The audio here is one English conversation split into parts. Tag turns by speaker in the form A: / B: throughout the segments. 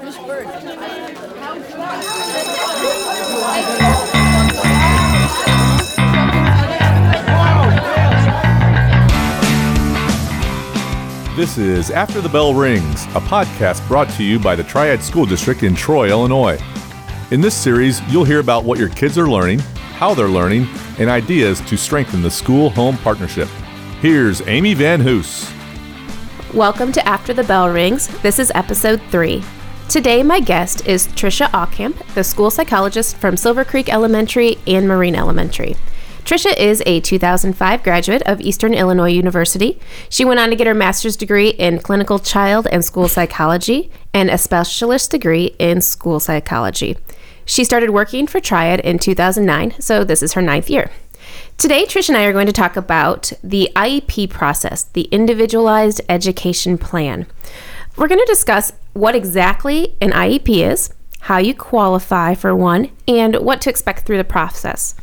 A: This is After the Bell Rings, a podcast brought to you by the Triad School District in Troy, Illinois. In this series, you'll hear about what your kids are learning, how they're learning, and ideas to strengthen the school home partnership. Here's Amy Van Hoos.
B: Welcome to After the Bell Rings. This is episode three. Today, my guest is Trisha Ockamp, the school psychologist from Silver Creek Elementary and Marine Elementary. Trisha is a 2005 graduate of Eastern Illinois University. She went on to get her master's degree in clinical child and school psychology and a specialist degree in school psychology. She started working for Triad in 2009, so this is her ninth year. Today, Trish and I are going to talk about the IEP process, the Individualized Education Plan. We're going to discuss what exactly an IEP is, how you qualify for one, and what to expect through the process.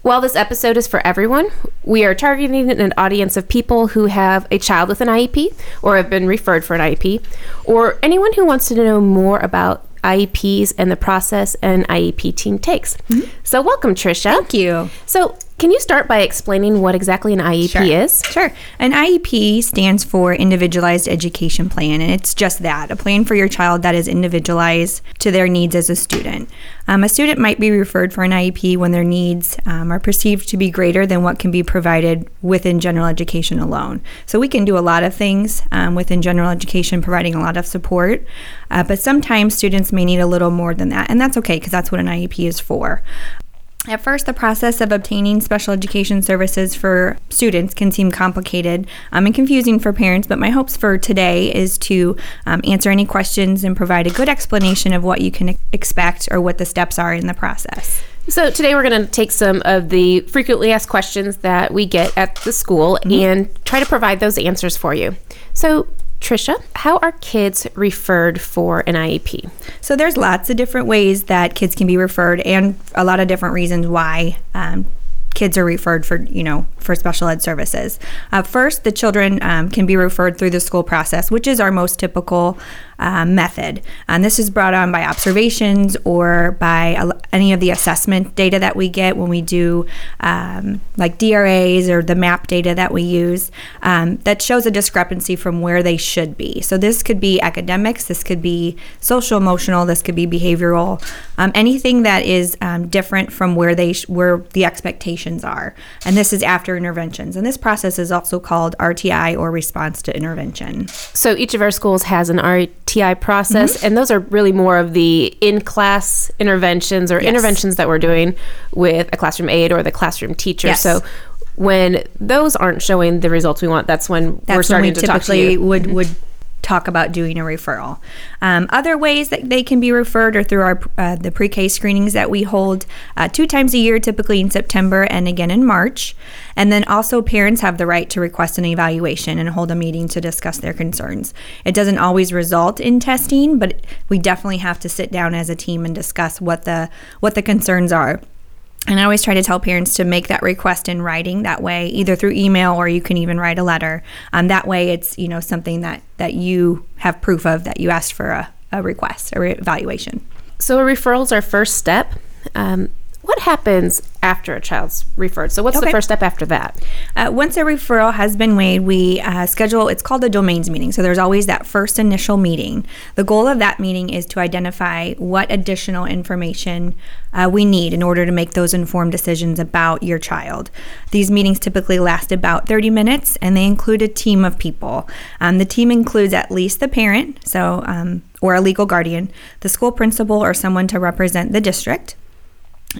B: While this episode is for everyone, we are targeting an audience of people who have a child with an IEP or have been referred for an IEP, or anyone who wants to know more about IEPs and the process an IEP team takes. Mm-hmm. So, welcome, Trisha.
C: Thank you.
B: So, can you start by explaining what exactly an IEP
C: sure.
B: is?
C: Sure. An IEP stands for Individualized Education Plan, and it's just that a plan for your child that is individualized to their needs as a student. Um, a student might be referred for an IEP when their needs um, are perceived to be greater than what can be provided within general education alone. So we can do a lot of things um, within general education, providing a lot of support, uh, but sometimes students may need a little more than that, and that's okay because that's what an IEP is for. At first, the process of obtaining special education services for students can seem complicated um, and confusing for parents, but my hopes for today is to um, answer any questions and provide a good explanation of what you can expect or what the steps are in the process.
B: So, today we're going to take some of the frequently asked questions that we get at the school mm-hmm. and try to provide those answers for you. So, Trisha, how are kids referred for an IEP?
C: So there's lots of different ways that kids can be referred, and a lot of different reasons why um, kids are referred for you know for special ed services. Uh, first, the children um, can be referred through the school process, which is our most typical uh, method. And this is brought on by observations or by any of the assessment data that we get when we do um, like DRAs or the MAP data that we use um, that shows a discrepancy from where they should be. So this could be academics, this could be social emotional, this could be behavioral, um, anything that is um, different from where they sh- where the expectations are. And this is after interventions. And this process is also called RTI or response to intervention.
B: So each of our schools has an RTI process, mm-hmm. and those are really more of the in class interventions or yes. interventions that we're doing with a classroom aide or the classroom teacher.
C: Yes.
B: So when those aren't showing the results we want, that's when
C: that's
B: we're starting
C: when we
B: to
C: typically would would talk about doing a referral. Um, other ways that they can be referred are through our uh, the pre-K screenings that we hold uh, two times a year, typically in September and again in March. And then also parents have the right to request an evaluation and hold a meeting to discuss their concerns. It doesn't always result in testing, but we definitely have to sit down as a team and discuss what the what the concerns are. And I always try to tell parents to make that request in writing that way, either through email or you can even write a letter. Um, that way, it's you know something that that you have proof of that you asked for a, a request or evaluation.
B: So a referral is our first step. Um, what happens after a child's referred? So, what's okay. the first step after that?
C: Uh, once a referral has been made, we uh, schedule it's called a domains meeting. So, there's always that first initial meeting. The goal of that meeting is to identify what additional information uh, we need in order to make those informed decisions about your child. These meetings typically last about 30 minutes and they include a team of people. Um, the team includes at least the parent, so um, or a legal guardian, the school principal, or someone to represent the district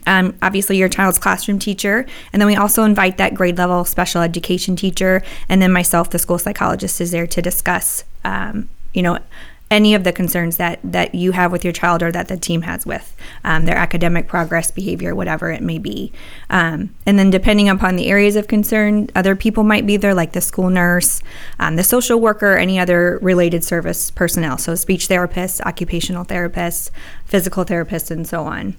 C: um, obviously your child's classroom teacher and then we also invite that grade level special education teacher and then myself the school psychologist is there to discuss um, you know any of the concerns that that you have with your child or that the team has with um, their academic progress behavior whatever it may be. Um, and then depending upon the areas of concern other people might be there like the school nurse um, the social worker any other related service personnel. So speech therapists occupational therapists physical therapists and so on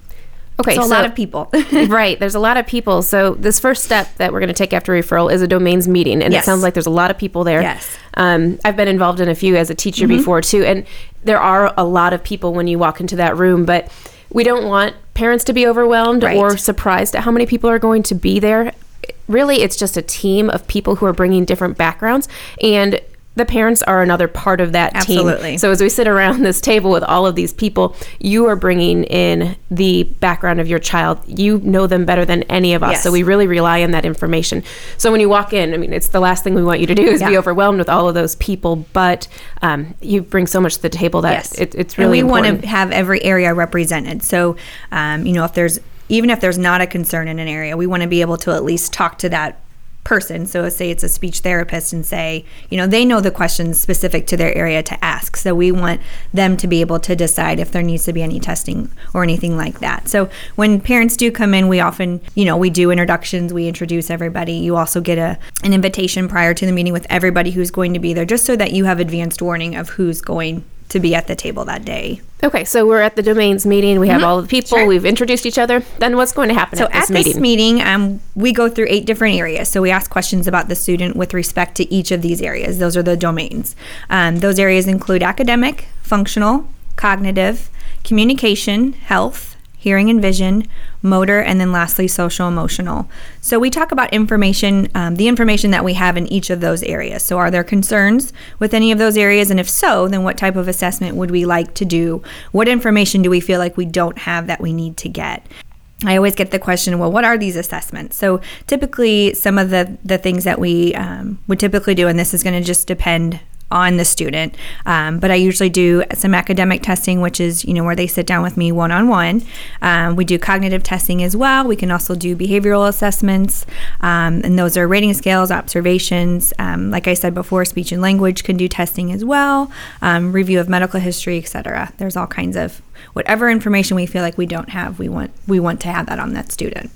B: Okay,
C: so a
B: so-
C: lot of people.
B: right. There's a lot of people. So this first step that we're going to take after referral is a domains meeting, and
C: Yes.
B: it sounds like there's a lot of people there.
C: Yes.
B: Um, I've been involved in a few as a teacher before too, and there are a lot of people when you walk into that room, but we don't want parents to be overwhelmed
C: Right.
B: or surprised at how many people are going to be there. Really, it's just a team of people who are bringing different backgrounds and. The parents are another part of that team.
C: Absolutely.
B: So as we sit around this table with all of these people, you are bringing in the background of your child. You know them better than any of us.
C: Yes.
B: So we really rely on that information. So when you walk in, I mean, it's the last thing we want you to do is be overwhelmed with all of those people. But um, you bring so much to the table that
C: Yes,
B: it, it's
C: and
B: really
C: we
B: important.
C: want to have every area represented. So, um, you know, if there's even if there's not a concern in an area, we want to be able to at least talk to that person. So, say it's a speech therapist, and say, you know, they know the questions specific to their area to ask. So, we want them to be able to decide if there needs to be any testing or anything like that. So, when parents do come in, we often, you know, we do introductions, we introduce everybody. You also get a an invitation prior to the meeting with everybody who's going to be there, just so that you have advanced warning of who's going to be at the table that day.
B: okay, so we're at the domains meeting. We have all the people.
C: Mm-hmm. Sure.
B: We've introduced each other. Then what's going to happen
C: So
B: at this
C: at
B: meeting?
C: this meeting, um, we go through eight different areas. So we ask questions about the student with respect to each of these areas. Those are the domains. Um, those areas include academic, functional, cognitive, communication, health, hearing and vision, motor, and then lastly, social emotional. So we talk about information, um, the information that we have in each of those areas. So are there concerns with any of those areas? And if so, then what type of assessment would we like to do? What information do we feel like we don't have that we need to get? I always get the question, well, what are these assessments? So typically, some of the the things that we um, would typically do, and this is going to just depend on the student, um, but I usually do some academic testing, which is you know where they sit down with me one on one. We do cognitive testing as well. We can also do behavioral assessments, um, and those are rating scales, observations. Um, like I said before, speech and language can do testing as well. Um, review of medical history, etc. There's all kinds of whatever information we feel like we don't have, we want we want to have that on that student.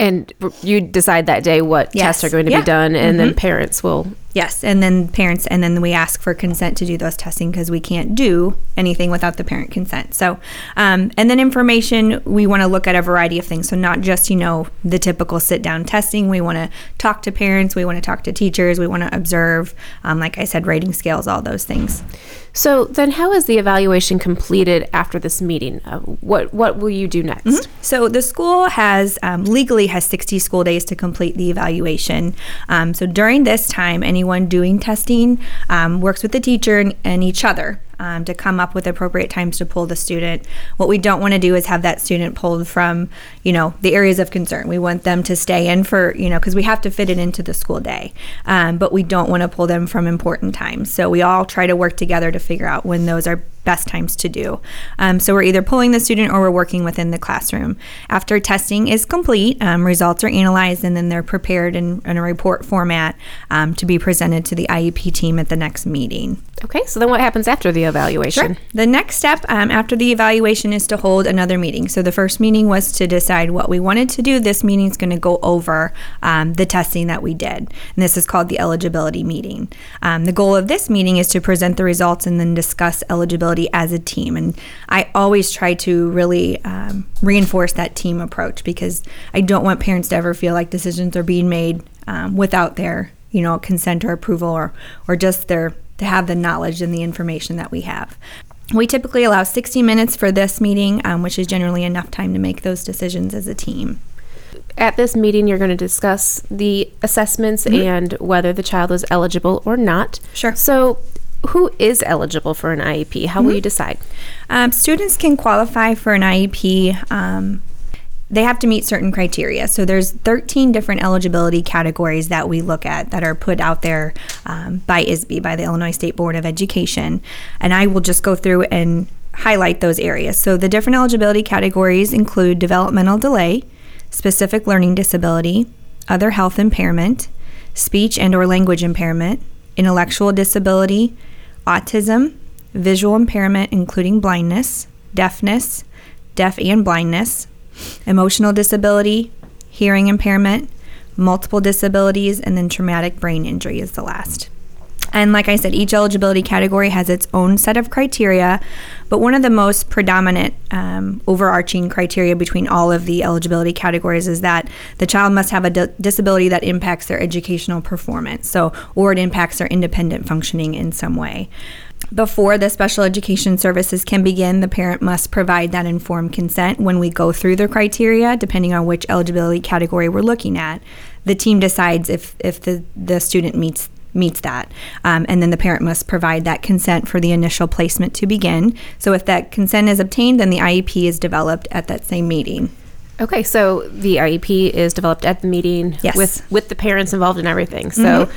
B: and you decide that day what
C: Yes.
B: tests are going to
C: Yeah.
B: be done, and then parents will
C: Yes, and then parents, and then we ask for consent to do those testing because we can't do anything without the parent consent. So, um, and then information, we want to look at a variety of things. So, not just, you know, the typical sit down testing. We want to talk to parents, we want to talk to teachers, we want to observe, um, like I said, rating scales, all those things.
B: So then, how is the evaluation completed after this meeting? Uh, what what will you do next?
C: So the school has um, legally has 60 school days to complete the evaluation. Um, so during this time, anyone doing testing um, works with the teacher and, and each other. Um, to come up with appropriate times to pull the student. What we don't want to do is have that student pulled from, you know, the areas of concern. We want them to stay in for, you know, because we have to fit it into the school day. Um, but we don't want to pull them from important times. So we all try to work together to figure out when those are best times to do. Um, so we're either pulling the student or we're working within the classroom. After testing is complete, um, results are analyzed and then they're prepared in, in a report format um, to be presented to the IEP team at the next meeting.
B: Okay, so then what happens after the evaluation?
C: The next step um, after the evaluation is to hold another meeting. So the first meeting was to decide what we wanted to do. This meeting is going to go over um, the testing that we did, and this is called the eligibility meeting. Um, the goal of this meeting is to present the results and then discuss eligibility as a team. And I always try to really um, reinforce that team approach because I don't want parents to ever feel like decisions are being made um, without their you know consent or approval or or just their to have the knowledge and the information that we have. We typically allow 60 minutes for this meeting, um, which is generally enough time to make those decisions as a team.
B: At this meeting, you're going to discuss the assessments and whether the child is eligible or not.
C: Sure.
B: So, who is eligible for an IEP? How will you decide?
C: Um, students can qualify for an IEP. Um, they have to meet certain criteria. So there's 13 different eligibility categories that we look at that are put out there um, by ISB, by the Illinois State Board of Education. And I will just go through and highlight those areas. So the different eligibility categories include developmental delay, specific learning disability, other health impairment, speech and or language impairment, intellectual disability, autism, visual impairment including blindness, deafness, deaf and blindness, emotional disability, hearing impairment, multiple disabilities, and then traumatic brain injury is the last. And like I said, each eligibility category has its own set of criteria, but one of the most predominant um, overarching criteria between all of the eligibility categories is that the child must have a disability that impacts their educational performance, so or it impacts their independent functioning in some way. Before the special education services can begin, the parent must provide that informed consent when we go through the criteria, depending on which eligibility category we're looking at. The team decides if, if the, the student meets meets that. Um, and then the parent must provide that consent for the initial placement to begin. So if that consent is obtained, then the IEP is developed at that same meeting.
B: Okay, so the IEP is developed at the meeting
C: Yes.
B: with with the parents involved in everything. So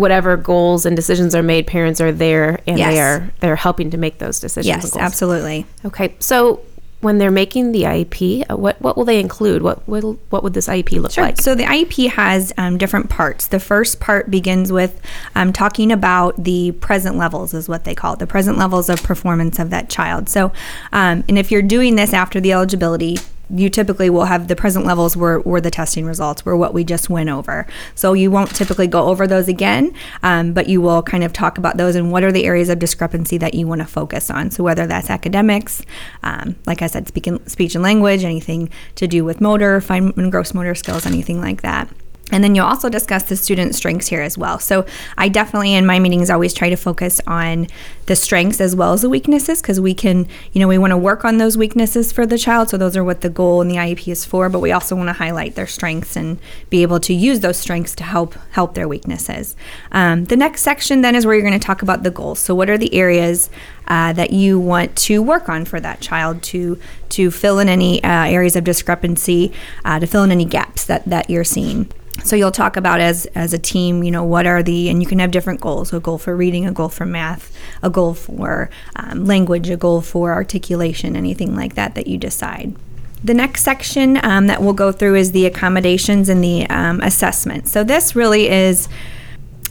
B: whatever goals and decisions are made, parents are there and they are they're helping to make those decisions. and
C: Yes,
B: goals.
C: absolutely.
B: Okay, so when they're making the IEP, uh, what what will they include? What will what would this IEP look
C: Sure.
B: like?
C: So the IEP has um, different parts. The first part begins with um, talking about the present levels, is what they call it, the present levels of performance of that child. So, um, and if you're doing this after the eligibility, you typically will have the present levels were, were the testing results, were what we just went over. So you won't typically go over those again, um, but you will kind of talk about those and what are the areas of discrepancy that you want to focus on. So whether that's academics, um, like I said, speaking, speech and language, anything to do with motor, fine and gross motor skills, anything like that. And then you'll also discuss the student strengths here as well. So I definitely in my meetings always try to focus on the strengths as well as the weaknesses because we can, you know, we want to work on those weaknesses for the child. So those are what the goal in the IEP is for, but we also want to highlight their strengths and be able to use those strengths to help help their weaknesses. Um, the next section then is where you're going to talk about the goals. So what are the areas uh, that you want to work on for that child to to fill in any uh, areas of discrepancy, uh, to fill in any gaps that that you're seeing so you'll talk about as as a team you know what are the and you can have different goals a goal for reading a goal for math a goal for um, language a goal for articulation anything like that that you decide. The next section um, that we'll go through is the accommodations and the um, assessment. So this really is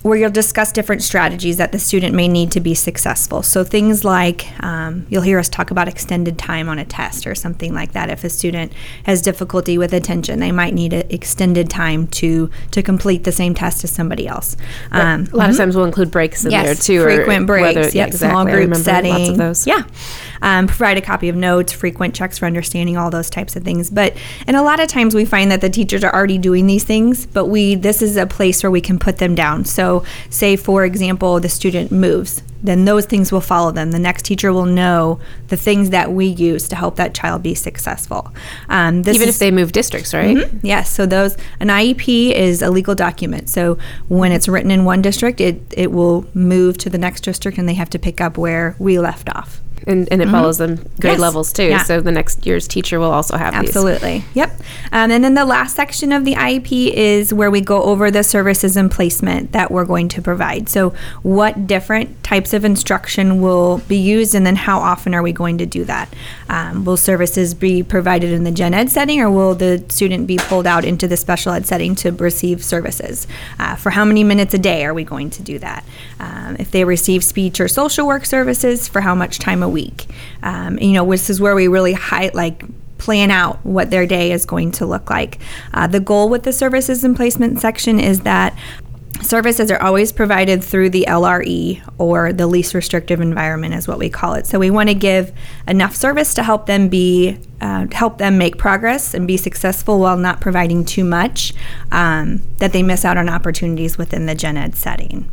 C: where you'll discuss different strategies that the student may need to be successful. So, things like um, you'll hear us talk about extended time on a test or something like that. If a student has difficulty with attention, they might need a extended time to to complete the same test as somebody else. Um,
B: a lot of times we'll include breaks in
C: yes,
B: there too. or
C: frequent breaks.
B: whether-
C: yep,
B: yeah, exactly.
C: small group setting.
B: Those.
C: Yeah. Um, provide a copy of notes, frequent checks for understanding, all those types of things. But and a lot of times we find that the teachers are already doing these things, but we this is a place where we can put them down. So say for example the student moves, then those things will follow them. The next teacher will know the things that we use to help that child be successful. Um, this
B: Even
C: is-
B: if they move districts, right?
C: Yes, so those an IEP is a legal document. So when it's written in one district, it it will move to the next district, and they have to pick up where we left off.
B: And, and it follows them grade
C: Yes.
B: levels too.
C: Yeah.
B: So the next year's teacher will also have these.
C: Absolutely. Yep. Um, and then the last section of the IEP is where we go over the services and placement that we're going to provide. So, what different types of instruction will be used, and then how often are we going to do that? Um, will services be provided in the gen ed setting, or will the student be pulled out into the special ed setting to receive services? Uh, for how many minutes a day are we going to do that? Um, if they receive speech or social work services, for how much time a week? Um, you know, this is where we really like plan out what their day is going to look like. Uh, the goal with the services and placement section is that services are always provided through the LRE or the least restrictive environment is what we call it. So we want to give enough service to help them be uh, help them make progress and be successful while not providing too much um, that they miss out on opportunities within the gen ed setting.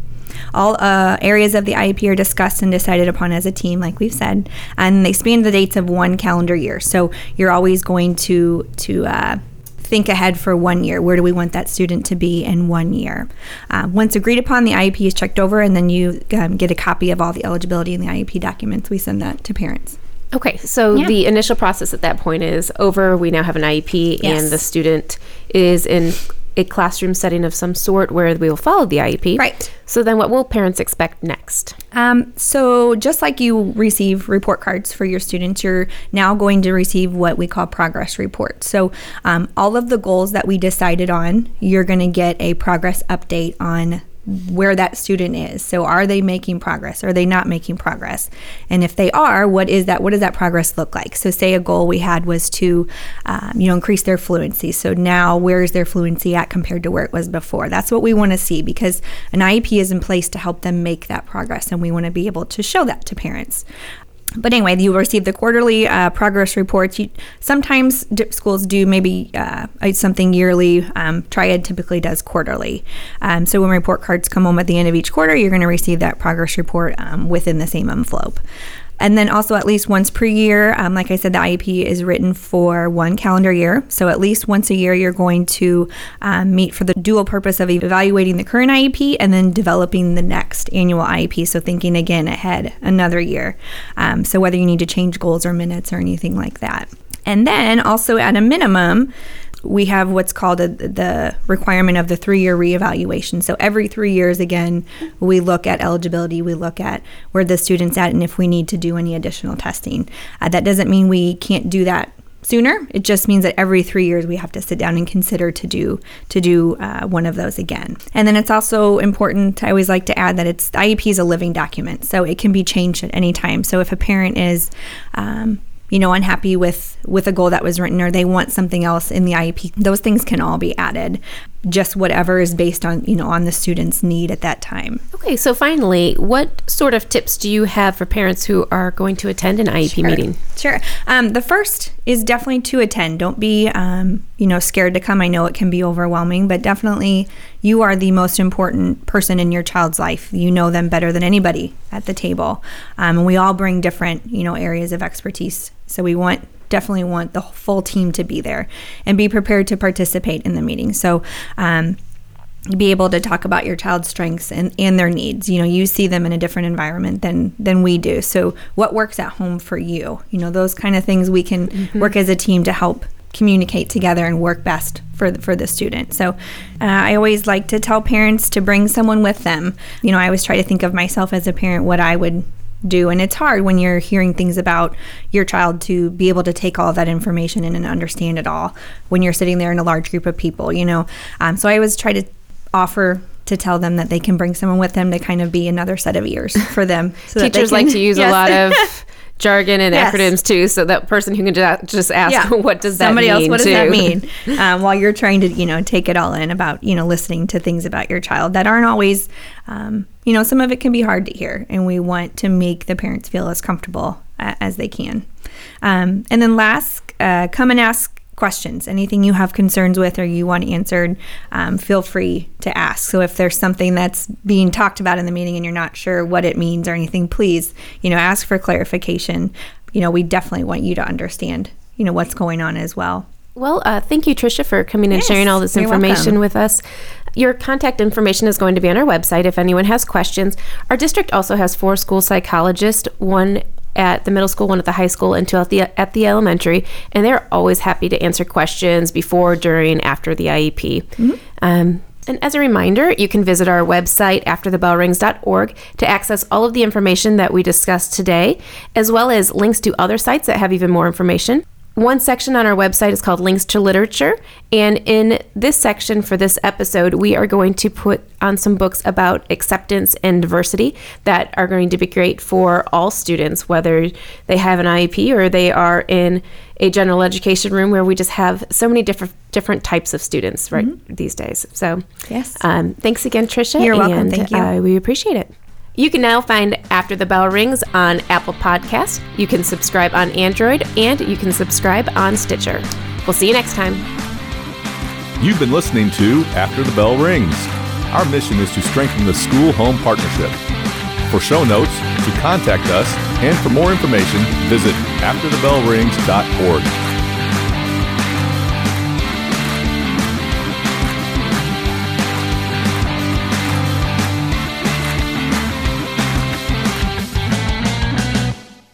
C: All uh, areas of the IEP are discussed and decided upon as a team, like we've said, and they span the dates of one calendar year. So you're always going to to uh, think ahead for one year. Where do we want that student to be in one year? Uh, once agreed upon, the IEP is checked over, and then you um, get a copy of all the eligibility in the IEP documents. We send that to parents.
B: Okay, so
C: Yeah.
B: the initial process at that point is over. We now have an IEP,
C: Yes.
B: and the student is in a classroom setting of some sort where we will follow the IEP.
C: Right.
B: So then, what will parents expect next?
C: Um, so, just like you receive report cards for your students, you're now going to receive what we call progress reports. So, um, all of the goals that we decided on, you're going to get a progress update on where that student is. So are they making progress? Are they not making progress? And if they are, what is that? What does that progress look like? So say a goal we had was to, um, you know, increase their fluency. So now where is their fluency at compared to where it was before? That's what we want to see because an IEP is in place to help them make that progress, and we want to be able to show that to parents but anyway, you receive the quarterly uh, progress reports. You, sometimes d- schools do maybe uh, something yearly. Um, Triad typically does quarterly. Um, so when report cards come home at the end of each quarter, you're going to receive that progress report um, within the same envelope. And then also at least once per year, um, like I said, the IEP is written for one calendar year. So at least once a year, you're going to um, meet for the dual purpose of evaluating the current IEP and then developing the next annual IEP. So thinking again ahead another year. Um, so whether you need to change goals or minutes or anything like that. And then also at a minimum, we have what's called a, the requirement of the three year reevaluation. So every three years, again, we look at eligibility, we look at where the student's at, and if we need to do any additional testing. Uh, that doesn't mean we can't do that sooner. It just means that every three years we have to sit down and consider to do to do uh, one of those again. And then it's also important. I always like to add that it's IEP is a living document, so it can be changed at any time. So if a parent is um, you know unhappy with with a goal that was written or they want something else in the IEP those things can all be added just whatever is based on you know on the student's need at that time.
B: Okay so finally what sort of tips do you have for parents who are going to attend an iep
C: sure.
B: meeting?
C: Sure. Um, the first is definitely to attend. Don't be um, you know scared to come. I know it can be overwhelming but definitely you are the most important person in your child's life. You know them better than anybody at the table. Um, and we all bring different you know areas of expertise. So we want definitely want the full team to be there and be prepared to participate in the meeting. So, um, be able to talk about your child's strengths and, and their needs. You know, you see them in a different environment than than we do. So, what works at home for you? You know, those kind of things we can mm-hmm. work as a team to help communicate together and work best for the, for the student. So, uh, I always like to tell parents to bring someone with them. You know, I always try to think of myself as a parent what I would do. And it's hard when you're hearing things about your child to be able to take all that information in and understand it all when you're sitting there in a large group of people you know? Um, so i always try to offer to tell them that they can bring someone with them to kind of be another set of ears for them.
B: So teachers can, like to use yes. a lot of jargon and yes. acronyms too so that person who can just ask yeah. what does that
C: somebody
B: mean Somebody
C: else what
B: does
C: that mean um, while you're trying to you know take it all in about you know listening to things about your child that aren't always um, you know some of it can be hard to hear and we want to make the parents feel as comfortable as they can um, and then last uh, come and ask questions. Anything you have concerns with or you want answered, um, feel free to ask. So if there's something that's being talked about in the meeting and you're not sure what it means or anything, please, you know, ask for clarification. You know, we definitely want you to understand, you know, what's going on as well.
B: Well, uh, thank you, Trisha, for coming and yes, sharing all this information with us. Your contact information is going to be on our website if anyone has questions. Our district also has four school psychologists, one at the middle school, one at the high school, and two at the at the elementary, and they're always happy to answer questions before, during, after the IEP. Mm-hmm. Um, and as a reminder, you can visit our website afterthebellrings.org to access all of the information that we discussed today, as well as links to other sites that have even more information. One section on our website is called Links to Literature. And in this section for this episode, we are going to put on some books about acceptance and diversity that are going to be great for all students, whether they have an IEP or they are in a general education room where we just have so many different different types of students right mm-hmm. these days. So,
C: yes.
B: Um, thanks again, Trisha.
C: You're welcome. Thank you.
B: Uh, we appreciate it. You can now find After the Bell Rings on Apple Podcasts. You can subscribe on Android and you can subscribe on Stitcher. We'll see you next time.
A: You've been listening to After the Bell Rings. Our mission is to strengthen the school home partnership. For show notes, to contact us, and for more information, visit afterthebellrings.org.